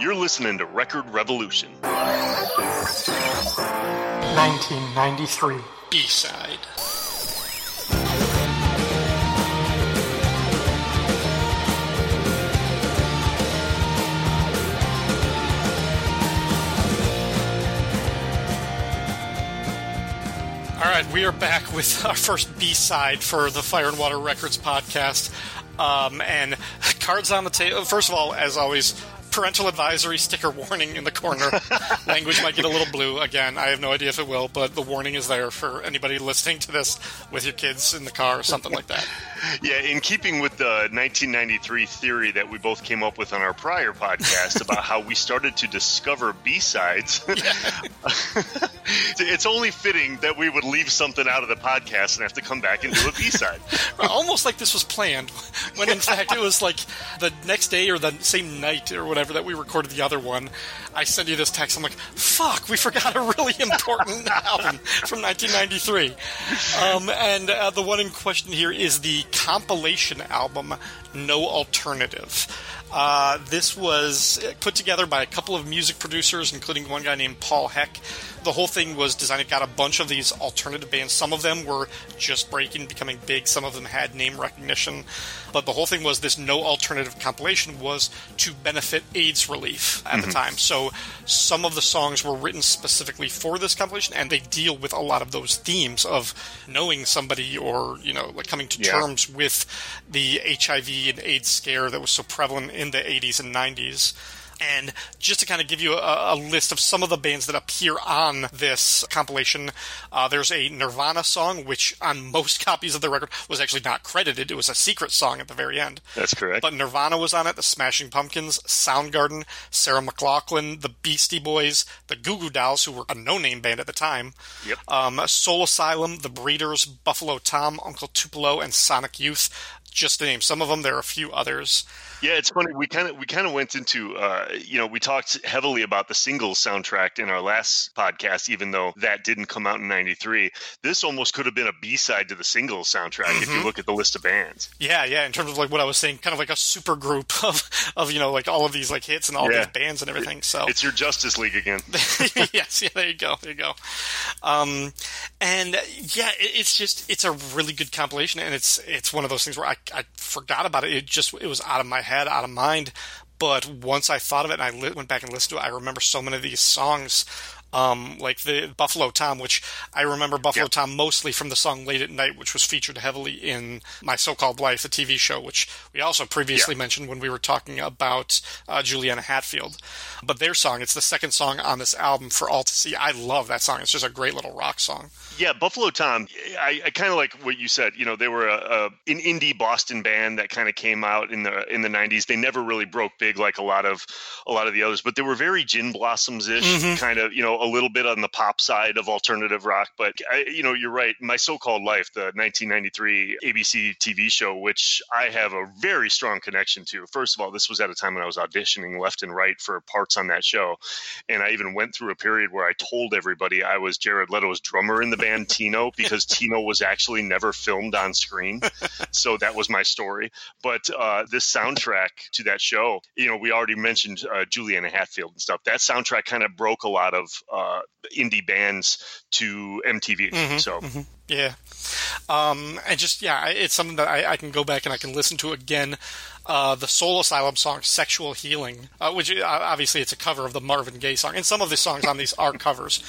You're listening to Record Revolution. 1993. B-side. All right, we are back with our first B side for the Fire and Water Records podcast. Um, and cards on the table. First of all, as always, parental advisory sticker warning in the corner. Language might get a little blue. Again, I have no idea if it will, but the warning is there for anybody listening to this with your kids in the car or something like that. Yeah, in keeping with the 1993 theory that we both came up with on our prior podcast about how we started to discover B sides, it's only fitting that we would leave something out of the podcast and have to come back and do a B side. Almost like this was planned, when in fact it was like the next day or the same night or whatever that we recorded the other one. I send you this text. I'm like, "Fuck, we forgot a really important album from 1993." Um, and uh, the one in question here is the compilation album "No Alternative." Uh, this was put together by a couple of music producers, including one guy named Paul Heck. The whole thing was designed. It got a bunch of these alternative bands. Some of them were just breaking, becoming big. Some of them had name recognition. But the whole thing was this no alternative compilation was to benefit AIDS relief at the time. So some of the songs were written specifically for this compilation, and they deal with a lot of those themes of knowing somebody or you know like coming to Yeah. terms with the HIV and AIDS scare that was so prevalent in the 80s and 90s. And just to kind of give you a, a list of some of the bands that appear on this compilation, uh, there's a Nirvana song, which on most copies of the record was actually not credited. It was a secret song at the very end. That's correct. But Nirvana was on it, the Smashing Pumpkins, Soundgarden, Sarah McLachlan, the Beastie Boys, the Goo Goo Dolls, who were a no name band at the time, Yep. um, Soul Asylum, the Breeders, Buffalo Tom, Uncle Tupelo, and Sonic Youth. Just to name some of them, there are a few others. Yeah, it's funny. We kind of we kind of went into uh, you know we talked heavily about the singles soundtrack in our last podcast, even though that didn't come out in '93. This almost could have been a B side to the singles soundtrack if you look at the list of bands. Yeah, yeah. In terms of like what I was saying, kind of like a super group of, of you know like all of these like hits and all Yeah. these bands and everything. So It's your Justice League again. yes, yeah, there you go, there you go. Um, and yeah, it, it's just it's a really good compilation, and it's it's one of those things where I, I forgot about it. It just it was out of my head, out of mind. But once I thought of it and I went back and listened to it, I remember so many of these songs. Um, like the Buffalo Tom, which I remember Buffalo Yep. Tom mostly from the song Late at Night, which was featured heavily in My So Called Life, the TV show, which we also previously Yeah. mentioned when we were talking about uh, Juliana Hatfield. But their song, it's the second song on this album for all to see. I love that song. It's just a great little rock song. Yeah, Buffalo Tom. I, I kind of like what you said. You know, they were a, a an indie Boston band that kind of came out in the in the '90s. They never really broke big like a lot of a lot of the others, but they were very Gin Blossoms ish, Mhm. kind of. You know, a little bit on the pop side of alternative rock. But I, you know, you're right. My so-called life, the 1993 ABC TV show, which I have a very strong connection to. First of all, this was at a time when I was auditioning left and right for parts on that show, and I even went through a period where I told everybody I was Jared Leto's drummer in the band Tino because Tino was actually never filmed on screen. So that was my story. But uh, this soundtrack to that show, you know, we already mentioned uh, Juliana Hatfield and stuff. That soundtrack kind of broke a lot of uh, indie bands to MTV. Mhm, So Yeah. Um, and just, yeah, it's something that I, I can go back and I can listen to again. Uh, the Soul Asylum song, Sexual Healing, uh, which uh, obviously it's a cover of the Marvin Gaye song. And some of the songs on these are covers.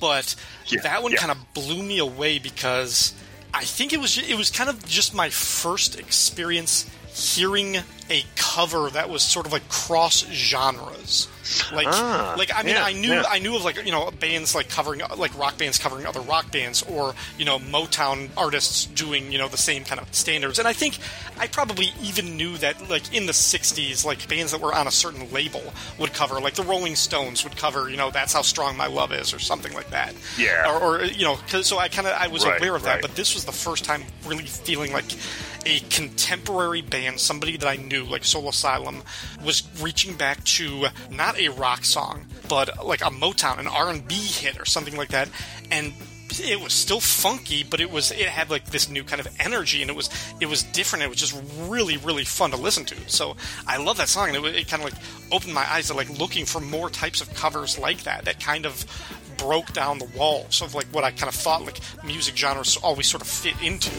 But Yeah, that one yeah. kind of blew me away because I think it was it was kind of just my first experience hearing a cover that was sort of like cross genres. Like, Ah, like I mean, yeah, I knew yeah. I knew of like you know bands like covering like rock bands covering other rock bands, or you know Motown artists doing you know the same kind of standards. And I think I probably even knew that like in the '60s, like bands that were on a certain label would cover, like the Rolling Stones would cover, you know, "That's How Strong My Love Is" or something like that. Yeah. Or, or you know, 'cause- so I kind of I was Right, aware of that, right. but this was the first time really feeling like a contemporary band, somebody that I knew, like Soul Asylum, was reaching back to not a rock song, but like a Motown, an R and B hit or something like that, and it was still funky, but it was it had like this new kind of energy, and it was it was different. It was just really really fun to listen to. So I love that song, and it, it kind of like opened my eyes to like looking for more types of covers like that that kind of broke down the walls of like what I kind of thought like music genres always sort of fit into.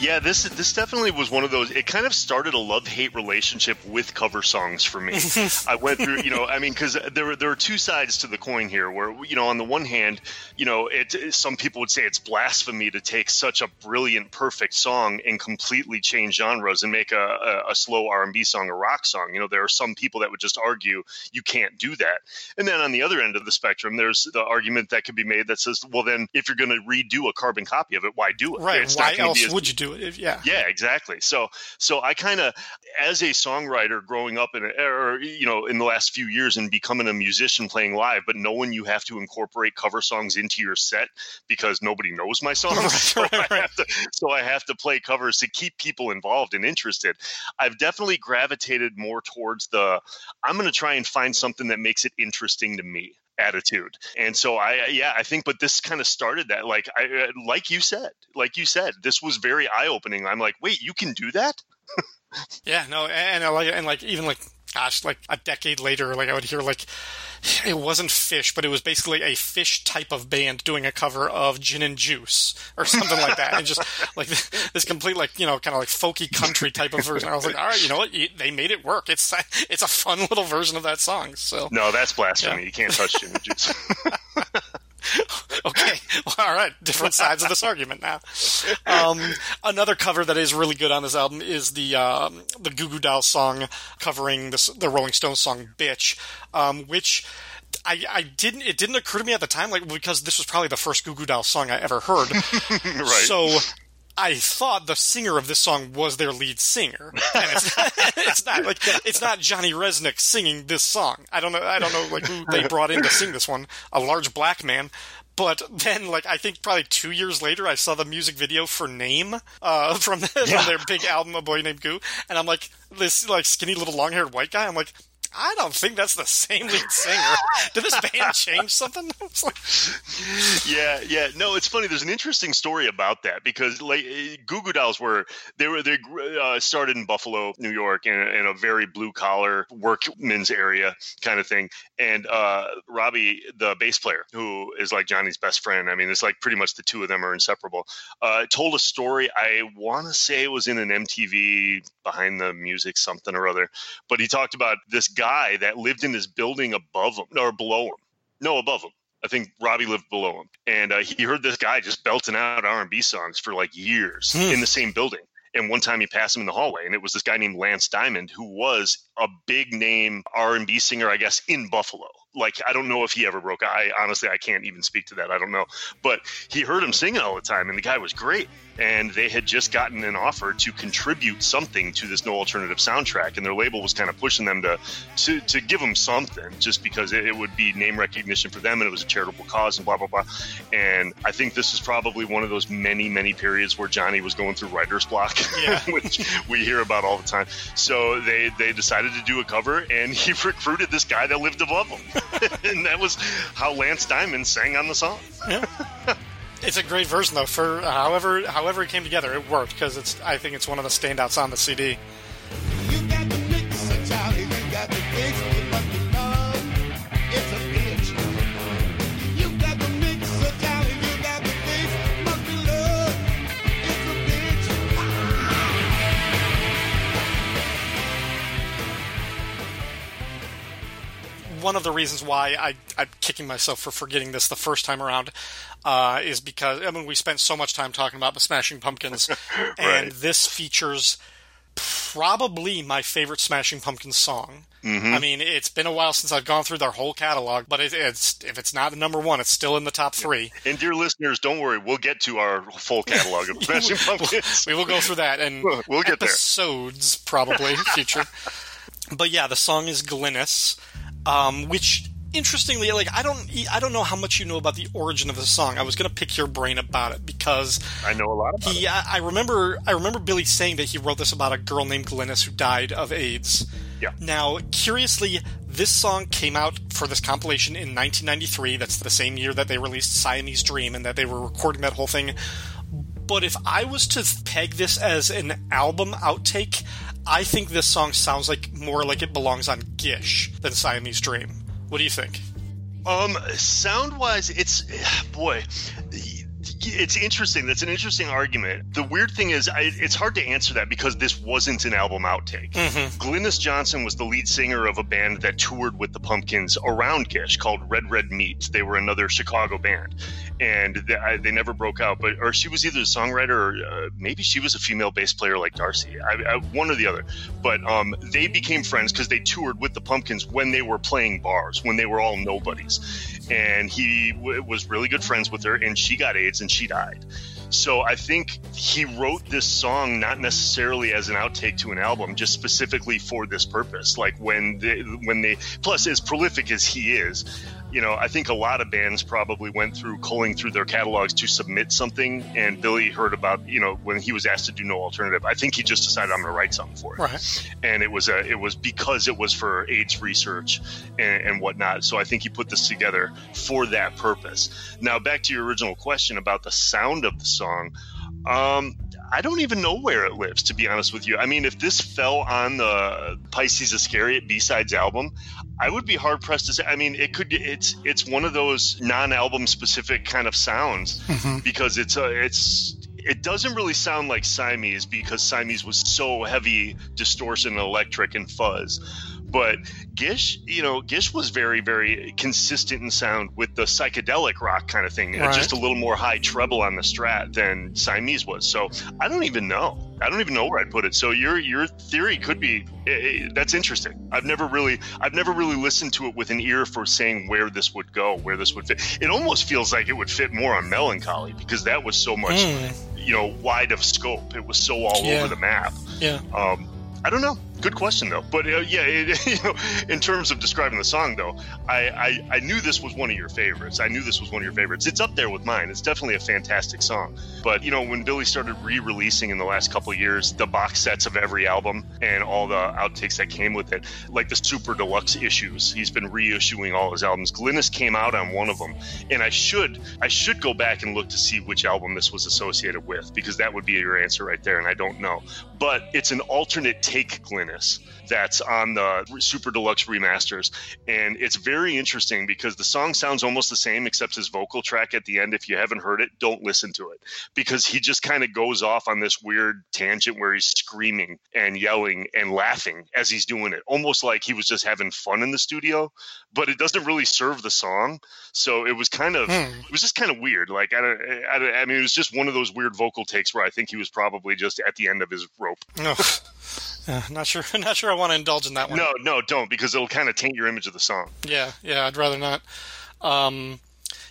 Yeah, this this definitely was one of those. It kind of started a love hate relationship with cover songs for me. I went through, you know, I mean, because there were there are two sides to the coin here. Where you know, on the one hand, you know, it some people would say it's blasphemy to take such a brilliant, perfect song and completely change genres and make a, a, a slow R and B song a rock song. You know, there are some people that would just argue you can't do that. And then on the other end of the spectrum, there's the argument that could be made that says, well, then if you're going to redo a carbon copy of it, why do it? Right? It's why not gonna be else as- would you do it? If, yeah. yeah, exactly. So, so I kind of, as a songwriter growing up in, or you know, in the last few years and becoming a musician playing live, but knowing you have to incorporate cover songs into your set because nobody knows my songs, Right, so, right, I right. to, so I have to play covers to keep people involved and interested. I've definitely gravitated more towards the, I'm going to try and find something that makes it interesting to me attitude. And so i yeah i think but this kind of started that like i uh, like you said like you said this was very eye-opening. I'm like wait you can do that? Yeah, no, and I like, and like even like, gosh, like a decade later, like I would hear like, it wasn't Phish, but it was basically a Phish type of band doing a cover of Gin and Juice or something like that, and just like this complete like you know kind of like folky country type of version. I was like, all right, you know what, they made it work. It's it's a fun little version of that song. So no that's blasphemy Yeah. you can't touch gin and juice okay, well, all right, different sides of this argument now. Um, another cover that is really good on this album is the um, the Goo Goo Dolls song covering this, the Rolling Stones song "Bitch," um, which. I, I didn't. It didn't occur to me at the time, like because this was probably the first Goo Goo Dolls song I ever heard. right So I thought the singer of this song was their lead singer, and it's, it's not like it's not Johnny Rzeznik singing this song. I don't know. I don't know like who they brought in to sing this one. A large black man. But then, like I think probably two years later, I saw the music video for "Name" uh, from, from their big album, "A Boy Named Goo," and I'm like, this like skinny little long-haired white guy. I'm like, I don't think that's the same lead singer. Did this band change something? Like, yeah, yeah. No, it's funny. There's an interesting story about that because like Goo Goo Dolls were they were they uh, started in Buffalo, New York, in, a- in a very blue collar workman's area kind of thing. And uh, Robbie, the bass player, who is like Johnny's best friend, I mean, it's like pretty much the two of them are inseparable. Uh, told a story. I want to say it was in an MTV behind the music something or other, but he talked about this guy that lived in this building above him or below him. No, above him. I think Robbie lived below him, and uh, he heard this guy just belting out R and B songs for like years Hmm. in the same building. And one time he passed him in the hallway, and it was this guy named Lance Diamond, who was a big name R and B singer, I guess, in Buffalo. Like I don't know if he ever broke. I honestly I can't even speak to that. I don't know, but he heard him singing all the time, and the guy was great. And they had just gotten an offer to contribute something to this No Alternative soundtrack, and their label was kind of pushing them to to, to give them something, just because it, it would be name recognition for them, and it was a charitable cause, and blah blah blah. And I think this is probably one of those many many periods where Johnny was going through writer's block, Yeah. which we hear about all the time. So they they decided to do a cover, and he recruited this guy that lived above him, and that was how Lance Diamond sang on the song. It's a great version though. For however however it came together, it worked because it's. I think it's one of the standouts on the CD. One of the reasons why I, I'm kicking myself for forgetting this the first time around uh, is because I mean we spent so much time talking about the Smashing Pumpkins, and this features probably my favorite Smashing Pumpkins song. I mean, it's been a while since I've gone through their whole catalog, but it, it's if it's not the number one, it's still in the top three. And dear listeners, don't worry, we'll get to our full catalog of Smashing Pumpkins. We will go through that and We'll get there. episodes probably in the future. but yeah, the song is Glynis, um, which interestingly, like I don't, I don't know how much you know about the origin of the song. I was going to pick your brain about it because I know a lot about he, it. I I remember, I remember Billy saying that he wrote this about a girl named Glynis who died of AIDS. Yeah. Now, curiously, this song came out for this compilation in 1993. That's the same year that they released Siamese Dream and that they were recording that whole thing. But if I was to peg this as an album outtake, I think this song sounds like more like it belongs on Gish than Siamese Dream. What do you think? Um, sound wise, it's boy, it's interesting. That's an interesting argument. The weird thing is, I, it's hard to answer that because this wasn't an album outtake. Glynis Johnson was the lead singer of a band that toured with the Pumpkins around Gish called Red Red Meat. They were another Chicago band, and they, I, they never broke out. But or she was either a songwriter or uh, maybe she was a female bass player like Darcy. I, I, one or the other. But um, they became friends because they toured with the Pumpkins when they were playing bars, when they were all nobodies and he w- was really good friends with her and she got aids and she died. So i think he wrote this song not necessarily as an outtake to an album just specifically for this purpose. Like when they when they plus as prolific as he is you know i think a lot of bands probably went through culling through their catalogs to submit something and billy heard about you know when he was asked to do no alternative i think he just decided i'm going to write something for it Right. and it was a, it was because it was for AIDS research and, and whatnot. So I think he put this together for that purpose. Now back to your original question about the sound of the song. Um, I don't even know where it lives, to be honest with you. I mean, if this fell on the Pisces Iscariot B sides album, I would be hard pressed to say. I mean, it could. It's it's one of those non-album specific kind of sounds mm-hmm. because it's a it's it doesn't really sound like Siamese because Siamese was so heavy distortion electric and fuzz. But Gish, you know, Gish was very, very consistent in sound with the psychedelic rock kind of thing. Right. Just a little more high treble on the strat than Siamese was. So I don't even know. I don't even know where I'd put it. So your your theory could be eh, eh, that's interesting. I've never really I've never really listened to it with an ear for saying where this would go, where this would fit. It almost feels like it would fit more on Mellon Collie because that was so much you know wide of scope. It was so all Yeah. over the map. Yeah. Um, I don't know. Good question though. But uh, yeah, it, you know, in terms of describing the song though, I, I I knew this was one of your favorites. I knew this was one of your favorites. It's up there with mine. It's definitely a fantastic song. But you know, when Billy started re-releasing in the last couple years the box sets of every album and all the outtakes that came with it, like the super deluxe issues, he's been reissuing all his albums. Glynis came out on one of them, and I should I should go back and look to see which album this was associated with because that would be your answer right there, and I don't know. But it's an alternate take Glynis that's on the super deluxe remasters. And it's very interesting because the song sounds almost the same except his vocal track at the end. If you haven't heard it don't listen to it. Because he just kind of goes off on this weird tangent where he's screaming and yelling and laughing as he's doing it. Almost like he was just having fun in the studio but it doesn't really serve the song. So it was kind of Hmm. it was just kind of weird. Like I, don't, I, don't- I mean it was just one of those weird vocal takes where i think he was probably just at the end of his rope. Uh, not sure. Not sure. I want to indulge in that one. no no don't because it'll kind of taint your image of the song Yeah, yeah, I'd rather not. Um,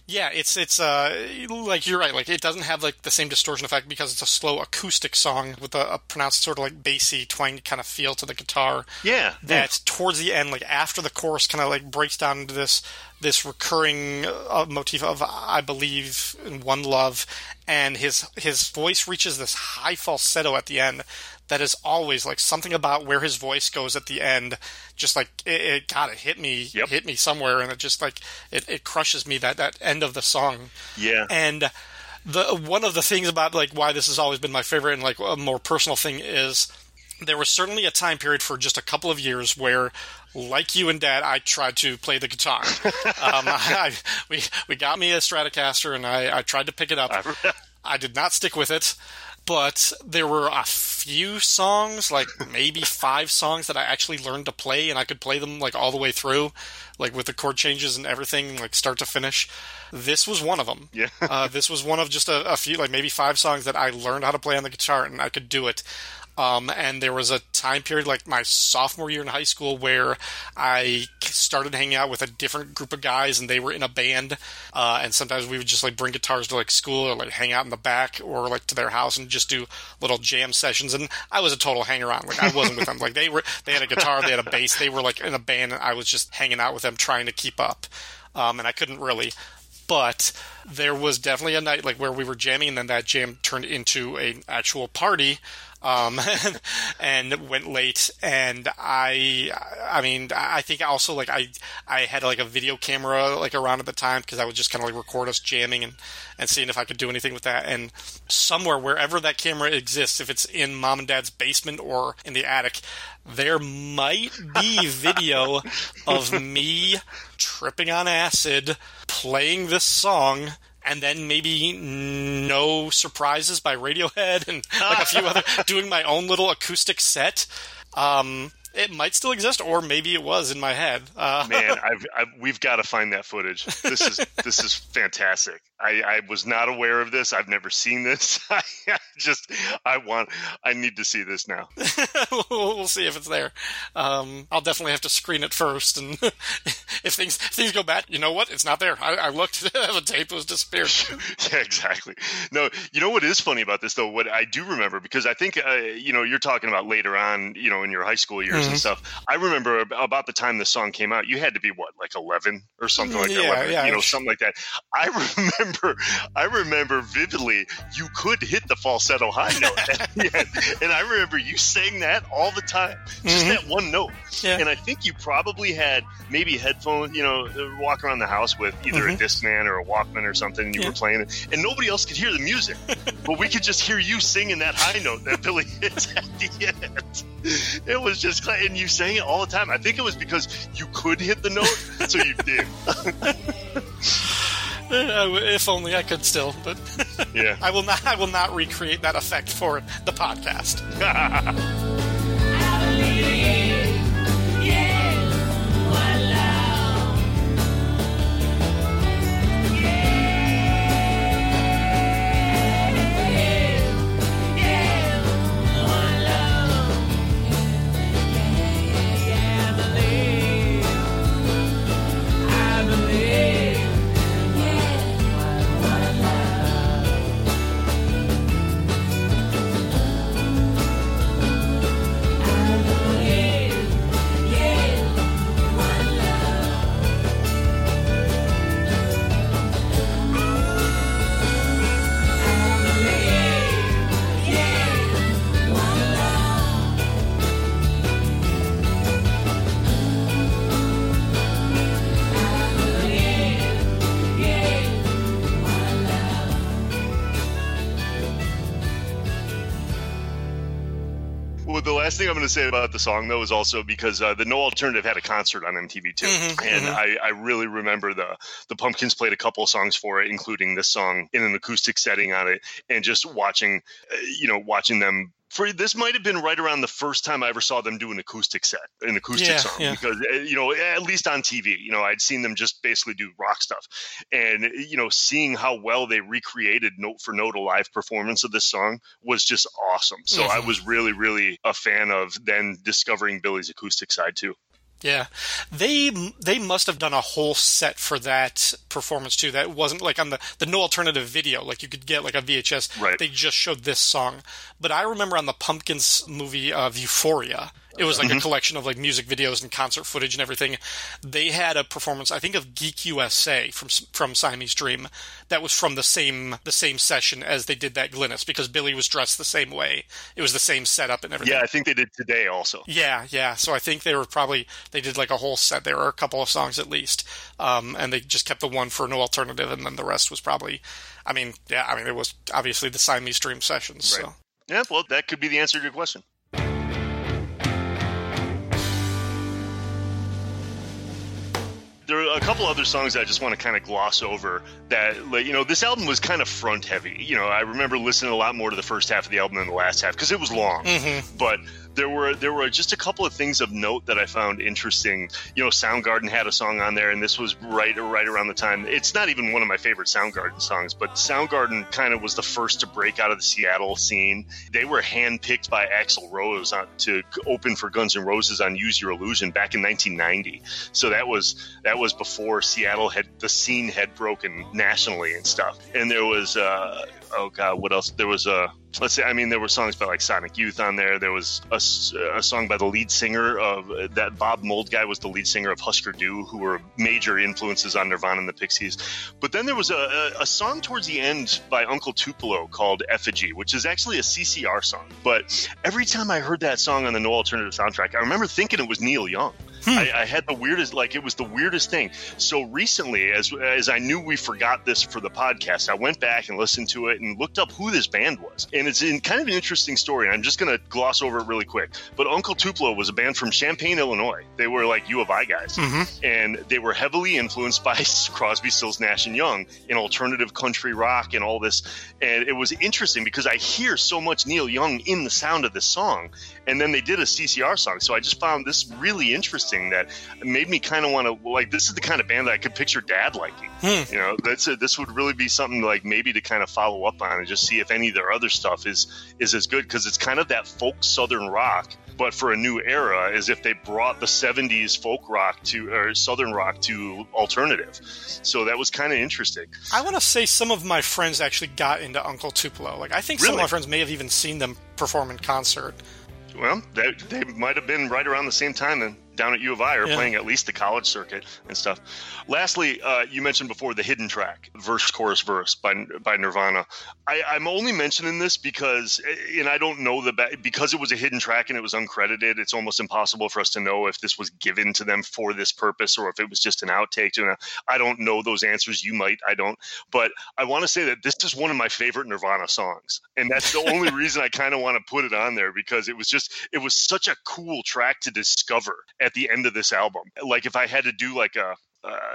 yeah, it's it's uh like you're right. Like it doesn't have like the same distortion effect because it's a slow acoustic song with a, a pronounced sort of like bassy twang kind of feel to the guitar. yeah That towards the end, like after the chorus, kind of like breaks down into this this recurring uh, motif of I believe in one love, and his his voice reaches this high falsetto at the end. That is always like something about where his voice goes at the end. Just like it, it it hit me, Yep. hit me somewhere, and it just like it, it crushes me. That that end of the song, yeah and the one of the things about like why this has always been my favorite and like a more personal thing is there was certainly a time period for just a couple of years where like you and dad i tried to play the guitar um, I, we, we got me a stratocaster and I, I tried to pick it up i did not stick with it but there were a few songs like maybe five songs that i actually learned to play and i could play them like all the way through like with the chord changes and everything, like start to finish. This was one of them. Yeah. uh, this was one of just a, a few, like maybe five songs that I learned how to play on the guitar and I could do it. Um, and there was a time period like my sophomore year in high school where I started hanging out with a different group of guys and they were in a band. Uh, and sometimes we would just like bring guitars to like school or like hang out in the back or like to their house and just do little jam sessions. And I was a total hanger on. Like I wasn't with them. Like they were, they had a guitar, they had a bass, they were like in a band and I was just hanging out with them trying to keep up. Um, and I couldn't really but there was definitely a night like where we were jamming and then that jam turned into an actual party um, and went late. And I, I mean, I think also like I, I had like a video camera like around at the time because I would just kind of like record us jamming and and seeing if I could do anything with that. And somewhere wherever that camera exists, if it's in mom and dad's basement or in the attic, there might be video of me tripping on acid, playing this song and then maybe no surprises by Radiohead and like a few other doing my own little acoustic set. Um, it might still exist, or maybe it was in my head. Uh, Man, I've, I've, we've got to find that footage. This is this is fantastic. I, I was not aware of this. I've never seen this. I just I want I need to see this now. we'll, see if it's there. Um, I'll definitely have to screen it first, and if things if things go bad, you know what? It's not there. I, I looked. the tape was disappeared. yeah, exactly. No, you know what is funny about this though? What I do remember because I think uh, you know you're talking about later on, you know, in your high school years Mm-hmm. and stuff. I remember about the time the song came out, you had to be what, like 11 or something like that, 11, yeah. you know, something like that. I remember, I remember vividly, you could hit the falsetto high note and I remember you saying that all the time, just Mhm. that one note. Yeah. And I think you probably had maybe headphones, you know, uh, walk around the house with either a Discman or a Walkman or something, and you Mm-hmm. Yeah. were playing it, and nobody else could hear the music, but we could just hear you singing that high note that Billy hits at the end. It was just, cla- and you sang it all the time. I think it was because you could hit the note, so you did. Uh, if only I could still, but Yeah. I will not. I will not recreate that effect for the podcast. to say about the song, though, is also because uh, the No Alternative had a concert on MTV too, Mhm, and I, I really remember the the Pumpkins played a couple songs for it, including this song in an acoustic setting on it, and just watching, uh, you know, watching them. For this might have been right around the first time I ever saw them do an acoustic set, an acoustic Yeah, song, yeah. because uh, you know, at least on TV, you know, I'd seen them just basically do rock stuff, and you know, seeing how well they recreated note for note a live performance of this song was just awesome. So I Mhm. was really, really a fan of then discovering Billy's acoustic side too. Yeah, they they must have done a whole set for that performance too. That wasn't like on the the no alternative video. Like you could get like a VHS. Right. They just showed this song. But I remember on the Pumpkins movie Vieuphoria, it was like a collection of like music videos and concert footage and everything. They had a performance, I think, of Geek USA from from Siamese Dream. That was from the same the same session as they did that Glynis because Billy was dressed the same way. It was the same setup and everything. Yeah, I think they did today also. Yeah, yeah. So I think they were probably they did like a whole set. There were a couple of songs at least, um, and they just kept the one for no alternative, and then the rest was probably. I mean, yeah. I mean, it was obviously the Siamese Dream sessions. So Right. Yeah, well, that could be the answer to your question. There are a couple other songs that I just want to kind of gloss over. That like, you know, this album was kind of front heavy. You know, I remember listening a lot more to the first half of the album than the last half because it was long. Mm-hmm. But there were there were just a couple of things of note that I found interesting. You know, Soundgarden had a song on there, and this was right right around the time. It's not even one of my favorite Soundgarden songs, but Soundgarden kind of was the first to break out of the Seattle scene. They were handpicked by Axl Rose to open for Guns N' Roses on "Use Your Illusion" back in 1990. So that was that was before Seattle had the scene had broken nationally and stuff. And there was uh, oh god, what else? There was a let's say I mean there were songs by like Sonic Youth on there. There was a song by the lead singer of that Bob Mould guy was the lead singer of Husker Du, who were major influences on Nirvana and the Pixies. But then there was a, a, a song towards the end by Uncle Tupelo called Effigy, which is actually a CCR song. But every time I heard that song on the No Alternative soundtrack, I remember thinking it was Neil Young. Hmm. I, I had the weirdest, like it was the weirdest thing. So recently, as as I knew we forgot this for the podcast, I went back and listened to it and looked up who this band was. And it's in kind of an interesting story. I'm just going to gloss over it really quick. But Uncle Tupelo was a band from Champaign, Illinois. They were like U of I guys, mm-hmm. and they were heavily influenced by Crosby, Stills, Nash and Young in alternative country rock and all this. And it was interesting because I hear so much Neil Young in the sound of this song and then they did a CCR song. So I just found this really interesting that made me kind of want to like. This is the kind of band that I could picture Dad liking. Hmm. You know, that's a, this would really be something like maybe to kind of follow up on and just see if any of their other stuff is is as good because it's kind of that folk Southern rock. But for a new era, as if they brought the '70s folk rock to or Southern rock to alternative, so that was kind of interesting. I want to say some of my friends actually got into Uncle Tupelo. Like I think some of my friends may have even seen them perform in concert. Well, they, they might have been right around the same time then down at U of I are Yeah. playing at least the college circuit and stuff. Lastly, uh, you mentioned before the hidden track, verse, chorus, verse by by Nirvana. I, I'm only mentioning this because, and I don't know the ba- because it was a hidden track and it was uncredited. It's almost impossible for us to know if this was given to them for this purpose or if it was just an outtake. You know, I don't know those answers. You might, I don't. But I want to say that this is one of my favorite Nirvana songs, and that's the only reason I kind of want to put it on there because it was just it was such a cool track to discover at the end of this album. Like if I had to do like a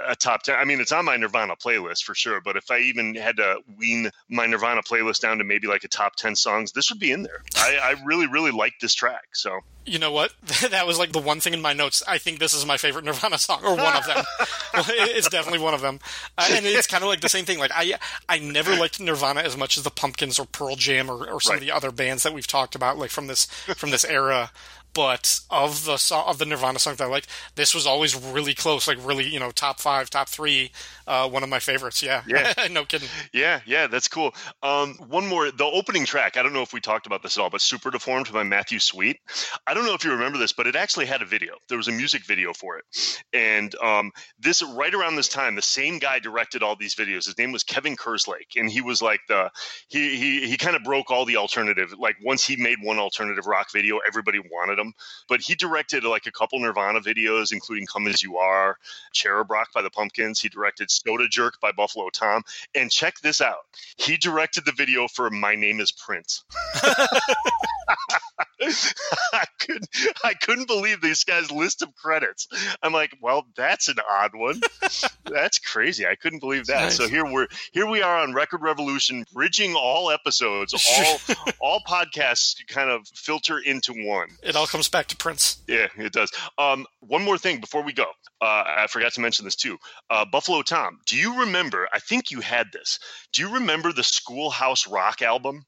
a top 10 i mean it's on my nirvana playlist for sure but if i even had to wean my nirvana playlist down to maybe like a top 10 songs this would be in there i, I really really like this track so You know what? that was like the one thing in my notes. I think this is my favorite Nirvana song, or one of them. It's definitely one of them. Uh, and it's kind of like the same thing. Like I, I never liked Nirvana as much as the Pumpkins or Pearl Jam or, or some Right. of the other bands that we've talked about, like from this from this era. But of the of the Nirvana songs that I liked, this was always really close. Like really, you know, top five, top three. Uh, one of my favorites. Yeah, Yeah. no kidding. Yeah, yeah, that's cool. Um, one more, the opening track. I don't know if we talked about this at all, but "Super Deformed" by Matthew Sweet. I don't know if you remember this, but it actually had a video. There was a music video for it, and um, this right around this time, the same guy directed all these videos. His name was Kevin Kerslake, and he was like the he he he kind of broke all the alternative. Like once he made one alternative rock video, everybody wanted him. But he directed like a couple Nirvana videos, including "Come as You Are," "Cherub Rock" by the Pumpkins. He directed "Soda Jerk" by Buffalo Tom. And check this out. He directed the video for My Name is Prince. I couldn't I couldn't believe this guy's list of credits. I'm like, well, that's an odd one. that's crazy. I couldn't believe that. Nice. So here we're here we are on Record Revolution, bridging all episodes, all all podcasts kind of filter into one. It all comes back to Prince. Yeah, it does. Um, one more thing before we go. Uh, I forgot to mention this too. Uh, Buffalo Tom, do you remember? I think you had this. Do you remember the Schoolhouse Rock album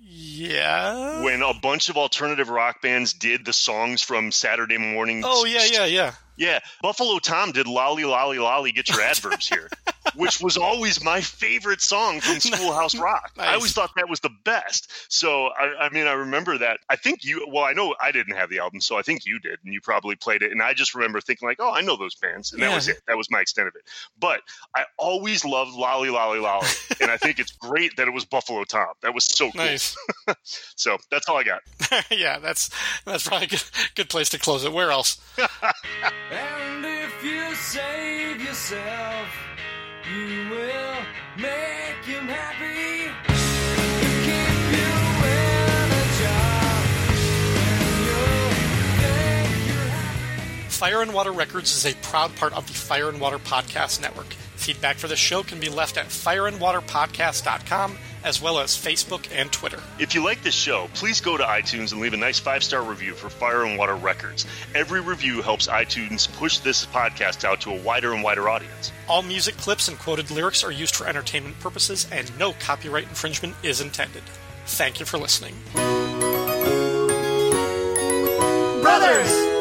Yeah. when a bunch of alternative rock bands did the songs from Saturday morning? Oh yeah, yeah, yeah. Yeah, Buffalo Tom did "Lolly Lolly Lolly." Get your adverbs here, which was always my favorite song from Schoolhouse Rock. I always thought that was the best. So I, I mean, I remember that. I think you. Well, I know I didn't have the album, so I think you did, and you probably played it. And I just remember thinking like, "Oh, I know those bands," and that Yeah. was it. That was my extent of it. But I always loved "Lolly Lolly Lolly," and I think it's great that it was Buffalo Tom. That was so cool. Nice. So that's all I got. yeah, that's that's probably a good, good place to close it. Where else? And if you save yourself, you will make him happy. Fire and Water Records is a proud part of the Fire and Water Podcast Network. Feedback for the show can be left at fireandwaterpodcast.com as well as Facebook and Twitter. If you like this show, please go to iTunes and leave a nice five star review for Fire and Water Records. Every review helps iTunes push this podcast out to a wider and wider audience. All music clips and quoted lyrics are used for entertainment purposes and no copyright infringement is intended. Thank you for listening. Brothers!